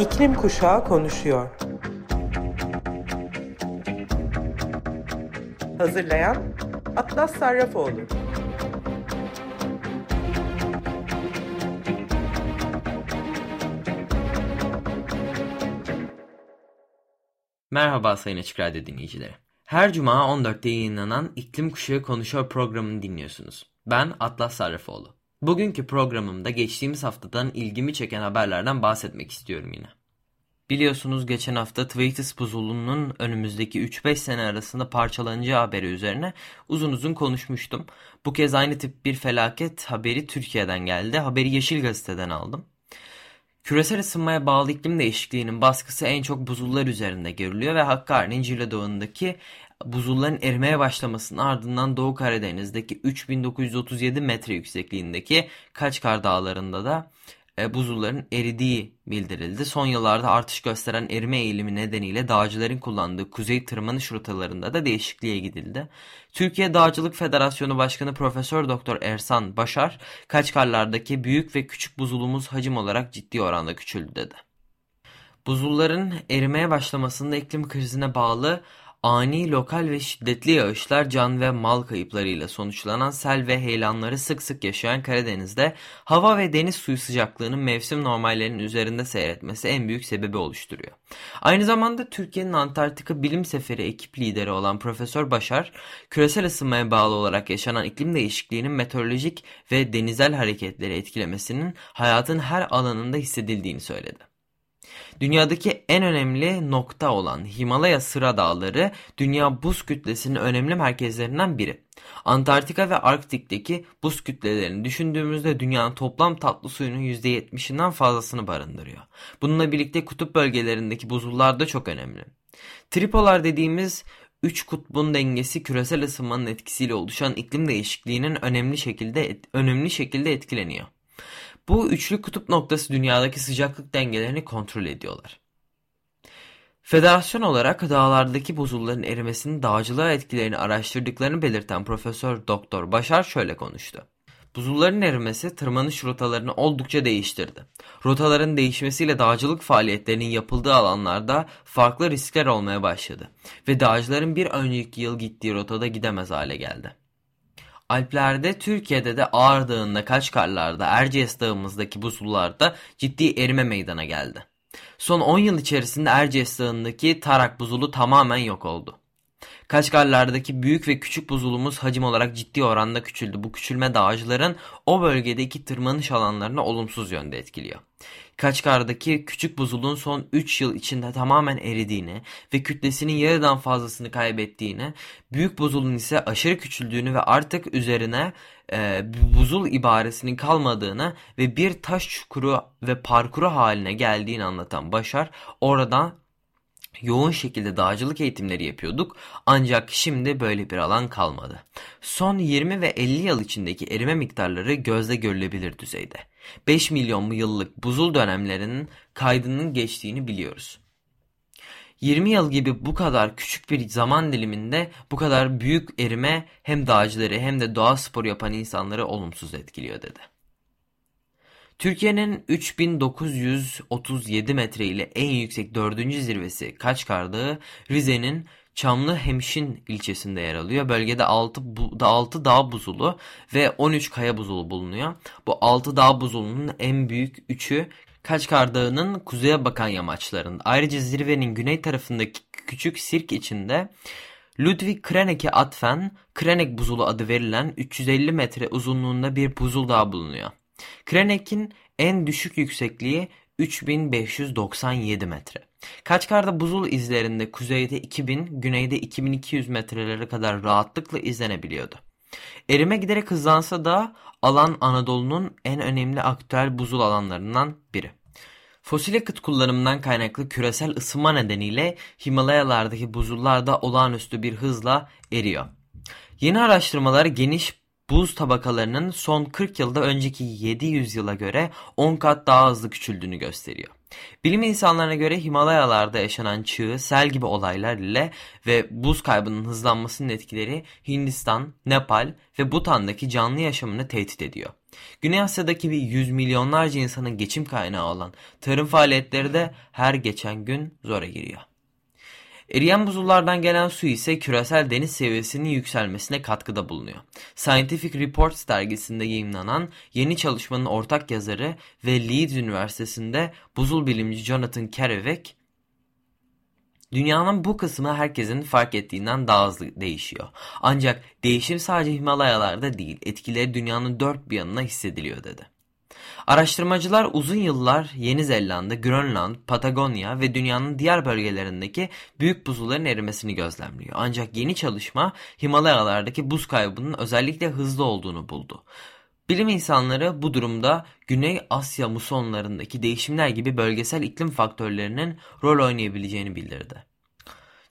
İklim Kuşağı konuşuyor. Hazırlayan Atlas Sarrafoğlu. Merhaba Sayın Açık Radyo dinleyicileri. Her cuma 14'te yayınlanan İklim Kuşağı Konuşuyor programını dinliyorsunuz. Ben Atlas Sarrafoğlu. Bugünkü programımda geçtiğimiz haftadan ilgimi çeken haberlerden bahsetmek istiyorum yine. Biliyorsunuz geçen hafta Thwaites buzulunun önümüzdeki 3-5 sene arasında parçalanacağı haberi üzerine uzun uzun konuşmuştum. Bu kez aynı tip bir felaket haberi Türkiye'den geldi. Haberi Yeşil Gazete'den aldım. Küresel ısınmaya bağlı iklim değişikliğinin baskısı en çok buzullar üzerinde görülüyor ve Hakkari'nin Cile Dağı'ndaki buzulların erimeye başlamasının ardından Doğu Karadeniz'deki 3937 metre yüksekliğindeki Kaçkar Dağları'nda da e, buzulların eridiği bildirildi. Son yıllarda artış gösteren erime eğilimi nedeniyle dağcıların kullandığı kuzey tırmanış rotalarında da değişikliğe gidildi. Türkiye Dağcılık Federasyonu Başkanı Profesör Doktor Ersan Başar, Kaçkarlardaki büyük ve küçük buzulumuz hacim olarak ciddi oranda küçüldü dedi. Buzulların erimeye başlamasında iklim krizine bağlı Ani, lokal ve şiddetli yağışlar can ve mal kayıplarıyla sonuçlanan sel ve heyelanları sık sık yaşayan Karadeniz'de hava ve deniz suyu sıcaklığının mevsim normallerinin üzerinde seyretmesi en büyük sebebi oluşturuyor. Aynı zamanda Türkiye'nin Antarktika Bilim Seferi ekip lideri olan Profesör Başar, küresel ısınmaya bağlı olarak yaşanan iklim değişikliğinin meteorolojik ve denizel hareketleri etkilemesinin hayatın her alanında hissedildiğini söyledi. Dünyadaki en önemli nokta olan Himalaya sıra dağları dünya buz kütlesinin önemli merkezlerinden biri. Antarktika ve Arktik'teki buz kütlelerini düşündüğümüzde dünyanın toplam tatlı suyunun %70'inden fazlasını barındırıyor. Bununla birlikte kutup bölgelerindeki buzullar da çok önemli. Tripolar dediğimiz üç kutbun dengesi küresel ısınmanın etkisiyle oluşan iklim değişikliğinin önemli şekilde önemli şekilde etkileniyor. Bu üçlü kutup noktası dünyadaki sıcaklık dengelerini kontrol ediyorlar. Federasyon olarak dağlardaki buzulların erimesinin dağcılığa etkilerini araştırdıklarını belirten Profesör Doktor Başar şöyle konuştu. Buzulların erimesi tırmanış rotalarını oldukça değiştirdi. Rotaların değişmesiyle dağcılık faaliyetlerinin yapıldığı alanlarda farklı riskler olmaya başladı ve dağcıların bir önceki yıl gittiği rotada gidemez hale geldi. Alplerde, Türkiye'de de Ağrı Dağı'nda, Kaçkarlar'da, Erciyes Dağı'mızdaki buzullarda ciddi erime meydana geldi. Son 10 yıl içerisinde Erciyes Dağı'ndaki Tarak buzulu tamamen yok oldu. Kaçkarlardaki büyük ve küçük buzulumuz hacim olarak ciddi oranda küçüldü. Bu küçülme dağcıların o bölgedeki tırmanış alanlarını olumsuz yönde etkiliyor. Kaçkar'daki küçük buzulun son 3 yıl içinde tamamen eridiğini ve kütlesinin yarıdan fazlasını kaybettiğini, büyük buzulun ise aşırı küçüldüğünü ve artık üzerine e, buzul ibaresinin kalmadığını ve bir taş çukuru ve parkuru haline geldiğini anlatan Başar oradan yoğun şekilde dağcılık eğitimleri yapıyorduk ancak şimdi böyle bir alan kalmadı. Son 20 ve 50 yıl içindeki erime miktarları gözle görülebilir düzeyde. 5 milyon yıllık buzul dönemlerinin kaydının geçtiğini biliyoruz. 20 yıl gibi bu kadar küçük bir zaman diliminde bu kadar büyük erime hem dağcıları hem de doğa sporu yapan insanları olumsuz etkiliyor dedi. Türkiye'nin 3937 metre ile en yüksek dördüncü zirvesi Kaçkar Rize'nin Çamlıhemşin ilçesinde yer alıyor. Bölgede 6, 6 dağ buzulu ve 13 kaya buzulu bulunuyor. Bu 6 dağ buzulunun en büyük 3'ü Kaçkar Dağı'nın kuzeye bakan yamaçlarında. Ayrıca zirvenin güney tarafındaki küçük sirk içinde Ludwig Krenek'e atfen Krenek buzulu adı verilen 350 metre uzunluğunda bir buzul dağ bulunuyor. Krenek'in en düşük yüksekliği 3597 metre. Kaçkar'da buzul izlerinde kuzeyde 2000, güneyde 2200 metrelere kadar rahatlıkla izlenebiliyordu. Erime giderek hızlansa da alan Anadolu'nun en önemli aktüel buzul alanlarından biri. Fosil yakıt kullanımından kaynaklı küresel ısınma nedeniyle Himalayalardaki buzullar da olağanüstü bir hızla eriyor. Yeni araştırmalar geniş buz tabakalarının son 40 yılda önceki 700 yıla göre 10 kat daha hızlı küçüldüğünü gösteriyor. Bilim insanlarına göre Himalayalarda yaşanan çığ, sel gibi olaylar ile ve buz kaybının hızlanmasının etkileri Hindistan, Nepal ve Bhutan'daki canlı yaşamını tehdit ediyor. Güney Asya'daki bir yüz milyonlarca insanın geçim kaynağı olan tarım faaliyetleri de her geçen gün zora giriyor. Eriyen buzullardan gelen su ise küresel deniz seviyesinin yükselmesine katkıda bulunuyor. Scientific Reports dergisinde yayınlanan yeni çalışmanın ortak yazarı ve Leeds Üniversitesi'nde buzul bilimci Jonathan Kerouac, Dünyanın bu kısmı herkesin fark ettiğinden daha hızlı değişiyor. Ancak değişim sadece Himalayalarda değil, etkileri dünyanın dört bir yanına hissediliyor dedi. Araştırmacılar uzun yıllar Yeni Zelanda, Grönland, Patagonya ve dünyanın diğer bölgelerindeki büyük buzulların erimesini gözlemliyor. Ancak yeni çalışma Himalayalardaki buz kaybının özellikle hızlı olduğunu buldu. Bilim insanları bu durumda Güney Asya musonlarındaki değişimler gibi bölgesel iklim faktörlerinin rol oynayabileceğini bildirdi.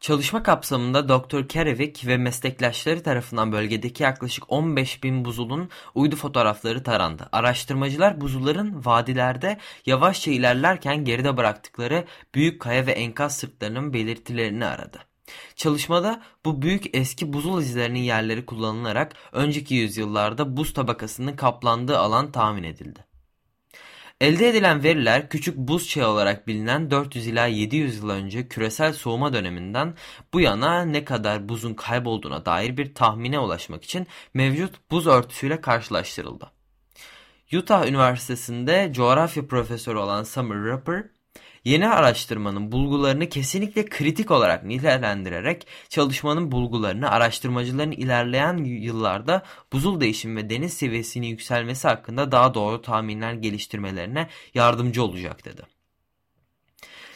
Çalışma kapsamında Dr. Kerevik ve meslektaşları tarafından bölgedeki yaklaşık 15 bin buzulun uydu fotoğrafları tarandı. Araştırmacılar buzulların vadilerde yavaşça ilerlerken geride bıraktıkları büyük kaya ve enkaz sırtlarının belirtilerini aradı. Çalışmada bu büyük eski buzul izlerinin yerleri kullanılarak önceki yüzyıllarda buz tabakasının kaplandığı alan tahmin edildi. Elde edilen veriler küçük buz çağı olarak bilinen 400 ila 700 yıl önce küresel soğuma döneminden bu yana ne kadar buzun kaybolduğuna dair bir tahmine ulaşmak için mevcut buz örtüsüyle karşılaştırıldı. Utah Üniversitesi'nde coğrafya profesörü olan Summer Rapper, Yeni araştırmanın bulgularını kesinlikle kritik olarak nitelendirerek çalışmanın bulgularını araştırmacıların ilerleyen yıllarda buzul değişim ve deniz seviyesinin yükselmesi hakkında daha doğru tahminler geliştirmelerine yardımcı olacak dedi.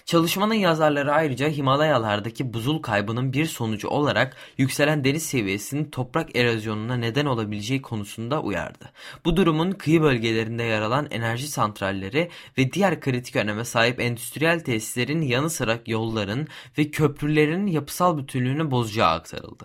Çalışmanın yazarları ayrıca Himalayalardaki buzul kaybının bir sonucu olarak yükselen deniz seviyesinin toprak erozyonuna neden olabileceği konusunda uyardı. Bu durumun kıyı bölgelerinde yer alan enerji santralleri ve diğer kritik öneme sahip endüstriyel tesislerin yanı sıra yolların ve köprülerin yapısal bütünlüğünü bozacağı aktarıldı.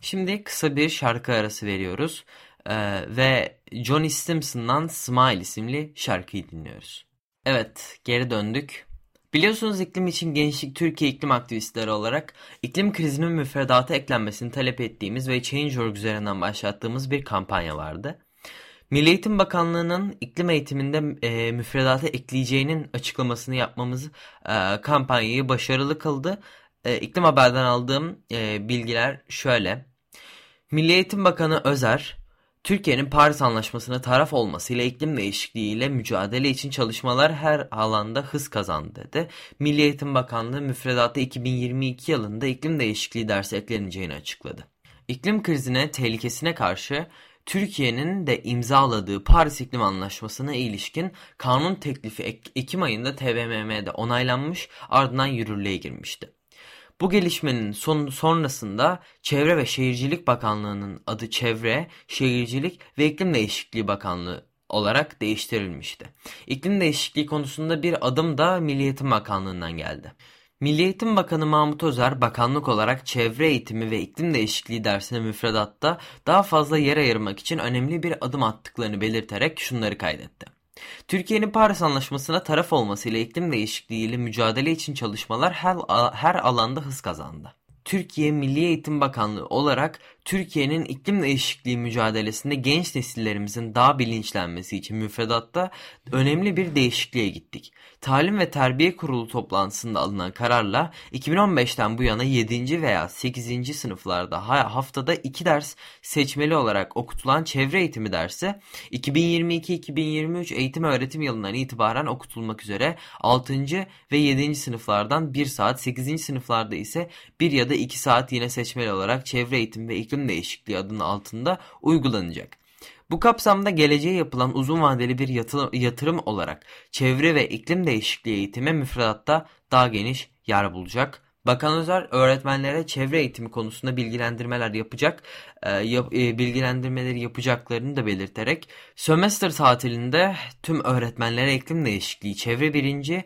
Şimdi kısa bir şarkı arası veriyoruz ee, ve Johnny Stimson'dan Smile isimli şarkıyı dinliyoruz. Evet geri döndük. Biliyorsunuz iklim için Gençlik Türkiye iklim aktivistleri olarak iklim krizinin müfredata eklenmesini talep ettiğimiz ve Change.org üzerinden başlattığımız bir kampanya vardı. Milli Eğitim Bakanlığı'nın iklim eğitiminde e, müfredata ekleyeceğinin açıklamasını yapmamız e, kampanyayı başarılı kıldı. E, iklim Haber'den aldığım e, bilgiler şöyle. Milli Eğitim Bakanı Özer, Türkiye'nin Paris Anlaşması'na taraf olmasıyla iklim değişikliğiyle mücadele için çalışmalar her alanda hız kazandı dedi. Milli Eğitim Bakanlığı müfredata 2022 yılında iklim değişikliği dersi ekleneceğini açıkladı. İklim krizine tehlikesine karşı Türkiye'nin de imzaladığı Paris İklim Anlaşması'na ilişkin kanun teklifi Ekim ayında TBMM'de onaylanmış ardından yürürlüğe girmişti. Bu gelişmenin son, sonrasında Çevre ve Şehircilik Bakanlığı'nın adı Çevre, Şehircilik ve İklim Değişikliği Bakanlığı olarak değiştirilmişti. İklim değişikliği konusunda bir adım da Milli Eğitim Bakanlığı'ndan geldi. Milli Eğitim Bakanı Mahmut Özer bakanlık olarak çevre eğitimi ve iklim değişikliği dersine müfredatta daha fazla yer ayırmak için önemli bir adım attıklarını belirterek şunları kaydetti. Türkiye'nin Paris Anlaşması'na taraf olmasıyla iklim değişikliğiyle mücadele için çalışmalar her, her alanda hız kazandı. Türkiye Milli Eğitim Bakanlığı olarak Türkiye'nin iklim değişikliği mücadelesinde genç nesillerimizin daha bilinçlenmesi için müfredatta önemli bir değişikliğe gittik. Talim ve Terbiye Kurulu toplantısında alınan kararla 2015'ten bu yana 7. veya 8. sınıflarda haftada 2 ders seçmeli olarak okutulan çevre eğitimi dersi 2022-2023 eğitim öğretim yılından itibaren okutulmak üzere 6. ve 7. sınıflardan 1 saat, 8. sınıflarda ise 1 ya da 2 saat yine seçmeli olarak çevre eğitimi ve iklim değişikliği adının altında uygulanacak. Bu kapsamda geleceğe yapılan uzun vadeli bir yatırım olarak çevre ve iklim değişikliği eğitimi müfredatta daha geniş yer bulacak. Bakan Özer öğretmenlere çevre eğitimi konusunda bilgilendirmeler yapacak, e, yap, e, bilgilendirmeleri yapacaklarını da belirterek sömestr tatilinde tüm öğretmenlere iklim değişikliği, çevre birinci,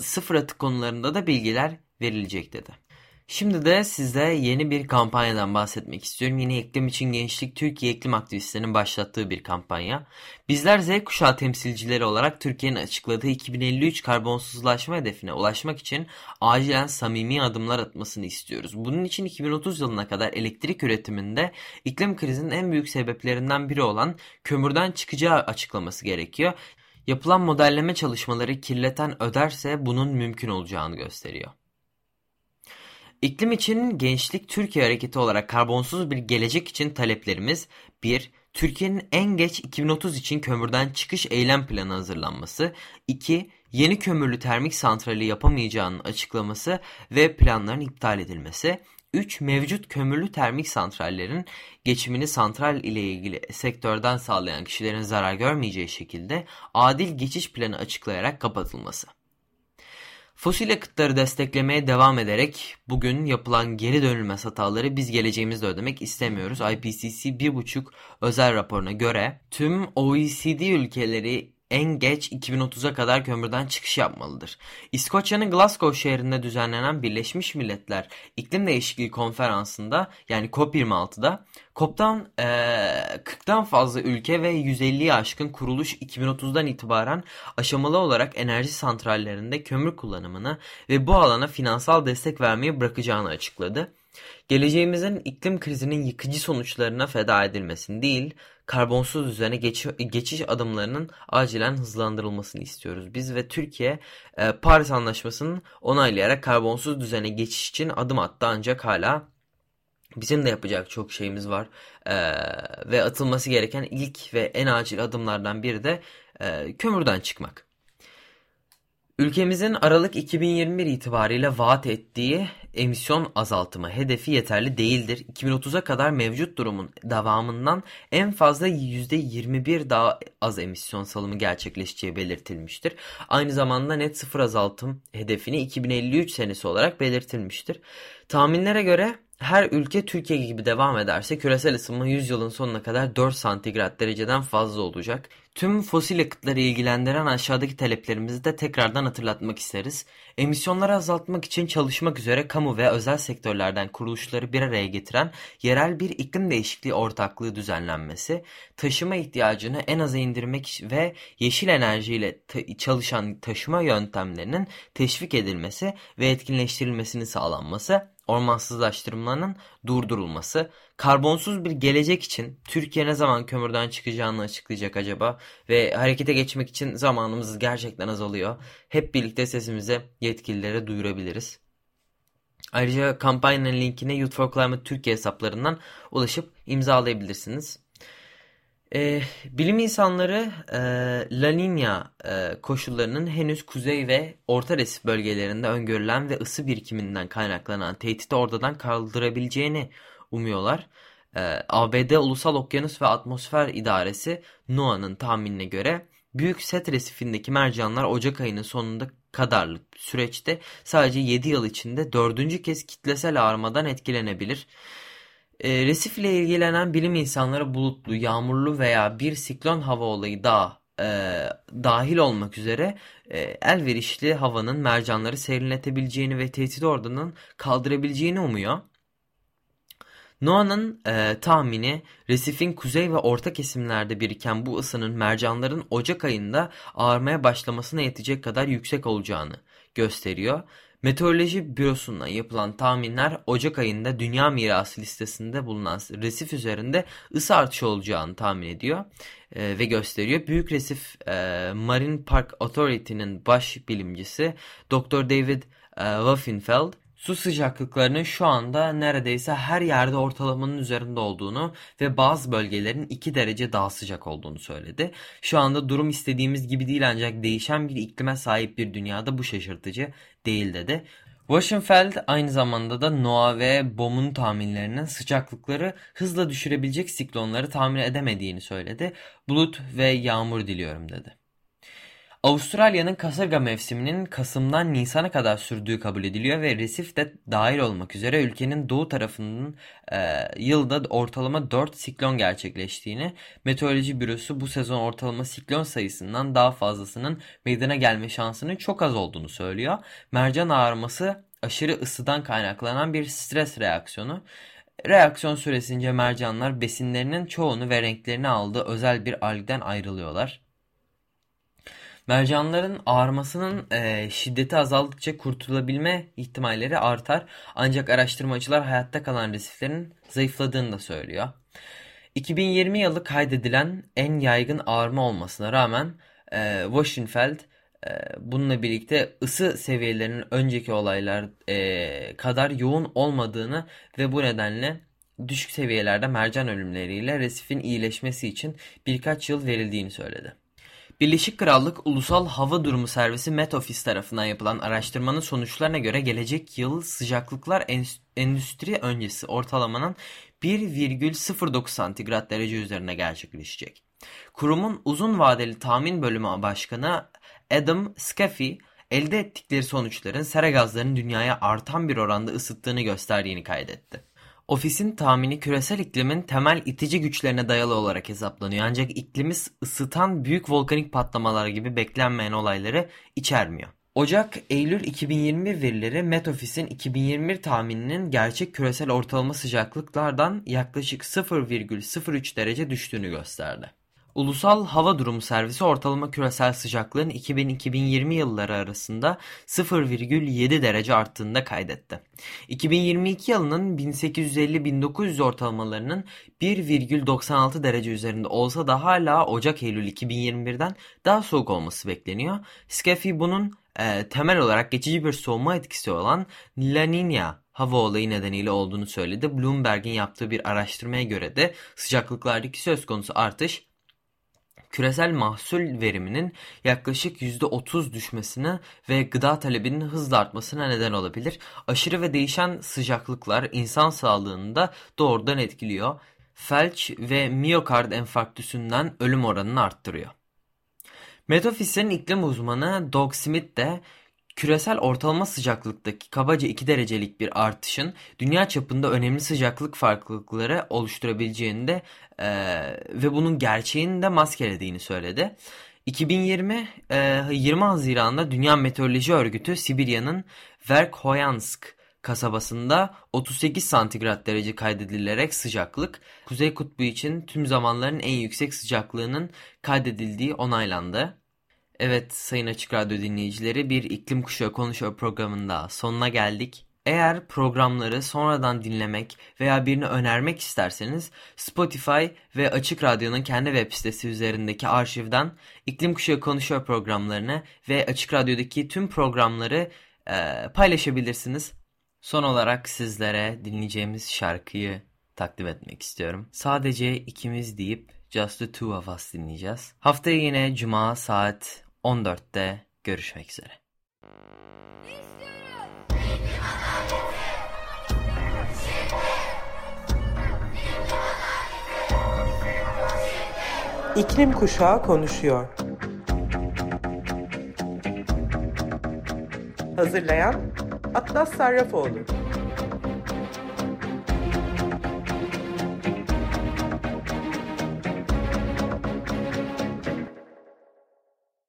sıfır atık konularında da bilgiler verilecek dedi. Şimdi de size yeni bir kampanyadan bahsetmek istiyorum. Yine iklim için gençlik Türkiye iklim aktivistlerinin başlattığı bir kampanya. Bizler Z kuşağı temsilcileri olarak Türkiye'nin açıkladığı 2053 karbonsuzlaşma hedefine ulaşmak için acilen samimi adımlar atmasını istiyoruz. Bunun için 2030 yılına kadar elektrik üretiminde iklim krizinin en büyük sebeplerinden biri olan kömürden çıkacağı açıklaması gerekiyor. Yapılan modelleme çalışmaları kirleten öderse bunun mümkün olacağını gösteriyor. İklim için Gençlik Türkiye Hareketi olarak karbonsuz bir gelecek için taleplerimiz 1. Türkiye'nin en geç 2030 için kömürden çıkış eylem planı hazırlanması 2. Yeni kömürlü termik santrali yapamayacağının açıklaması ve planların iptal edilmesi 3. Mevcut kömürlü termik santrallerin geçimini santral ile ilgili sektörden sağlayan kişilerin zarar görmeyeceği şekilde adil geçiş planı açıklayarak kapatılması. Fosil yakıtları desteklemeye devam ederek bugün yapılan geri dönülmez hataları biz geleceğimizde ödemek istemiyoruz. IPCC 1.5 özel raporuna göre tüm OECD ülkeleri en geç 2030'a kadar kömürden çıkış yapmalıdır. İskoçya'nın Glasgow şehrinde düzenlenen Birleşmiş Milletler İklim Değişikliği Konferansı'nda yani COP26'da COP'tan e, 40'tan fazla ülke ve 150'ye aşkın kuruluş 2030'dan itibaren aşamalı olarak enerji santrallerinde kömür kullanımını ve bu alana finansal destek vermeyi bırakacağını açıkladı. Geleceğimizin iklim krizinin yıkıcı sonuçlarına feda edilmesini değil, karbonsuz düzene geç, geçiş adımlarının acilen hızlandırılmasını istiyoruz. Biz ve Türkiye e, Paris Anlaşması'nı onaylayarak karbonsuz düzene geçiş için adım attı ancak hala bizim de yapacak çok şeyimiz var. E, ve atılması gereken ilk ve en acil adımlardan biri de e, kömürden çıkmak. Ülkemizin Aralık 2021 itibariyle vaat ettiği emisyon azaltımı hedefi yeterli değildir. 2030'a kadar mevcut durumun devamından en fazla %21 daha az emisyon salımı gerçekleşeceği belirtilmiştir. Aynı zamanda net sıfır azaltım hedefini 2053 senesi olarak belirtilmiştir. Tahminlere göre her ülke Türkiye gibi devam ederse küresel ısınma 100 yılın sonuna kadar 4 santigrat dereceden fazla olacak. Tüm fosil yakıtları ilgilendiren aşağıdaki taleplerimizi de tekrardan hatırlatmak isteriz. Emisyonları azaltmak için çalışmak üzere kamu ve özel sektörlerden kuruluşları bir araya getiren yerel bir iklim değişikliği ortaklığı düzenlenmesi, taşıma ihtiyacını en aza indirmek ve yeşil enerjiyle çalışan taşıma yöntemlerinin teşvik edilmesi ve etkinleştirilmesini sağlanması, ormansızlaştırmanın durdurulması, karbonsuz bir gelecek için Türkiye ne zaman kömürden çıkacağını açıklayacak acaba ve harekete geçmek için zamanımız gerçekten azalıyor. Hep birlikte sesimizi yetkililere duyurabiliriz. Ayrıca kampanyanın linkine Youth for Climate Türkiye hesaplarından ulaşıp imzalayabilirsiniz. E, bilim insanları e, La Niña e, koşullarının henüz kuzey ve orta resif bölgelerinde öngörülen ve ısı birikiminden kaynaklanan tehdidi ortadan kaldırabileceğini umuyorlar. E, ABD Ulusal Okyanus ve Atmosfer İdaresi NOAA'nın tahminine göre Büyük Set Resifi'ndeki mercanlar Ocak ayının sonunda kadarlık süreçte sadece 7 yıl içinde dördüncü kez kitlesel ağarmadan etkilenebilir. E, resif ile ilgilenen bilim insanları bulutlu, yağmurlu veya bir siklon hava olayı daha e, dahil olmak üzere e, elverişli havanın mercanları serinletebileceğini ve tehdidi oradan kaldırabileceğini umuyor. NOAA'nın e, tahmini resifin kuzey ve orta kesimlerde biriken bu ısının mercanların Ocak ayında ağarmaya başlamasına yetecek kadar yüksek olacağını gösteriyor. Meteoroloji Bürosu'ndan yapılan tahminler Ocak ayında Dünya Mirası listesinde bulunan resif üzerinde ısı artışı olacağını tahmin ediyor e, ve gösteriyor. Büyük Resif e, Marine Park Authority'nin baş bilimcisi Dr. David e, Waffenfeld Su sıcaklıklarının şu anda neredeyse her yerde ortalamanın üzerinde olduğunu ve bazı bölgelerin 2 derece daha sıcak olduğunu söyledi. Şu anda durum istediğimiz gibi değil ancak değişen bir iklime sahip bir dünyada bu şaşırtıcı değil dedi. Washingfeld aynı zamanda da NOAA ve BOM'un tahminlerinin sıcaklıkları hızla düşürebilecek siklonları tahmin edemediğini söyledi. Bulut ve yağmur diliyorum dedi. Avustralya'nın kasırga mevsiminin Kasım'dan Nisan'a kadar sürdüğü kabul ediliyor ve resif de dahil olmak üzere ülkenin doğu tarafının e, yılda ortalama 4 siklon gerçekleştiğini, Meteoroloji Bürosu bu sezon ortalama siklon sayısından daha fazlasının meydana gelme şansının çok az olduğunu söylüyor. Mercan ağarması aşırı ısıdan kaynaklanan bir stres reaksiyonu. Reaksiyon süresince mercanlar besinlerinin çoğunu ve renklerini aldığı özel bir algden ayrılıyorlar. Mercanların ağarmasının e, şiddeti azaldıkça kurtulabilme ihtimalleri artar. Ancak araştırmacılar hayatta kalan resiflerin zayıfladığını da söylüyor. 2020 yılı kaydedilen en yaygın ağarma olmasına rağmen e, Washingfeld e, bununla birlikte ısı seviyelerinin önceki olaylar e, kadar yoğun olmadığını ve bu nedenle düşük seviyelerde mercan ölümleriyle resifin iyileşmesi için birkaç yıl verildiğini söyledi. Birleşik Krallık Ulusal Hava Durumu Servisi Met Office tarafından yapılan araştırmanın sonuçlarına göre gelecek yıl sıcaklıklar endüstri öncesi ortalamanın 1,09 santigrat derece üzerine gerçekleşecek. Kurumun uzun vadeli tahmin bölümü başkanı Adam Scaffy, elde ettikleri sonuçların sera gazlarının dünyaya artan bir oranda ısıttığını gösterdiğini kaydetti. Ofisin tahmini küresel iklimin temel itici güçlerine dayalı olarak hesaplanıyor ancak iklimi ısıtan büyük volkanik patlamalar gibi beklenmeyen olayları içermiyor. Ocak-Eylül 2021 verileri Met Office'in 2021 tahmininin gerçek küresel ortalama sıcaklıklardan yaklaşık 0,03 derece düştüğünü gösterdi. Ulusal Hava Durumu Servisi ortalama küresel sıcaklığın 2000-2020 yılları arasında 0,7 derece arttığını kaydetti. 2022 yılının 1850-1900 ortalamalarının 1,96 derece üzerinde olsa da hala Ocak-Eylül 2021'den daha soğuk olması bekleniyor. Scaffy bunun e, temel olarak geçici bir soğuma etkisi olan La Niña hava olayı nedeniyle olduğunu söyledi. Bloomberg'in yaptığı bir araştırmaya göre de sıcaklıklardaki söz konusu artış küresel mahsul veriminin yaklaşık %30 düşmesine ve gıda talebinin hızla artmasına neden olabilir. Aşırı ve değişen sıcaklıklar insan sağlığını da doğrudan etkiliyor. Felç ve miyokard enfarktüsünden ölüm oranını arttırıyor. Metofis'in iklim uzmanı Doug Smith de küresel ortalama sıcaklıktaki kabaca 2 derecelik bir artışın dünya çapında önemli sıcaklık farklılıkları oluşturabileceğini de e, ve bunun gerçeğini de maskelediğini söyledi. 2020 e, 20 Haziran'da Dünya Meteoroloji Örgütü Sibirya'nın Verkhoyansk kasabasında 38 santigrat derece kaydedilerek sıcaklık Kuzey Kutbu için tüm zamanların en yüksek sıcaklığının kaydedildiği onaylandı. Evet sayın Açık Radyo dinleyicileri bir iklim kuşağı konuşuyor programında sonuna geldik. Eğer programları sonradan dinlemek veya birini önermek isterseniz Spotify ve Açık Radyo'nun kendi web sitesi üzerindeki arşivden iklim kuşağı konuşuyor programlarını ve Açık Radyo'daki tüm programları e, paylaşabilirsiniz. Son olarak sizlere dinleyeceğimiz şarkıyı takdim etmek istiyorum. Sadece ikimiz deyip Just the Two of Us dinleyeceğiz. Haftaya yine Cuma saat 14'te görüşmek üzere. İklim Kuşağı konuşuyor. Hazırlayan Atlas Sarrafoğlu.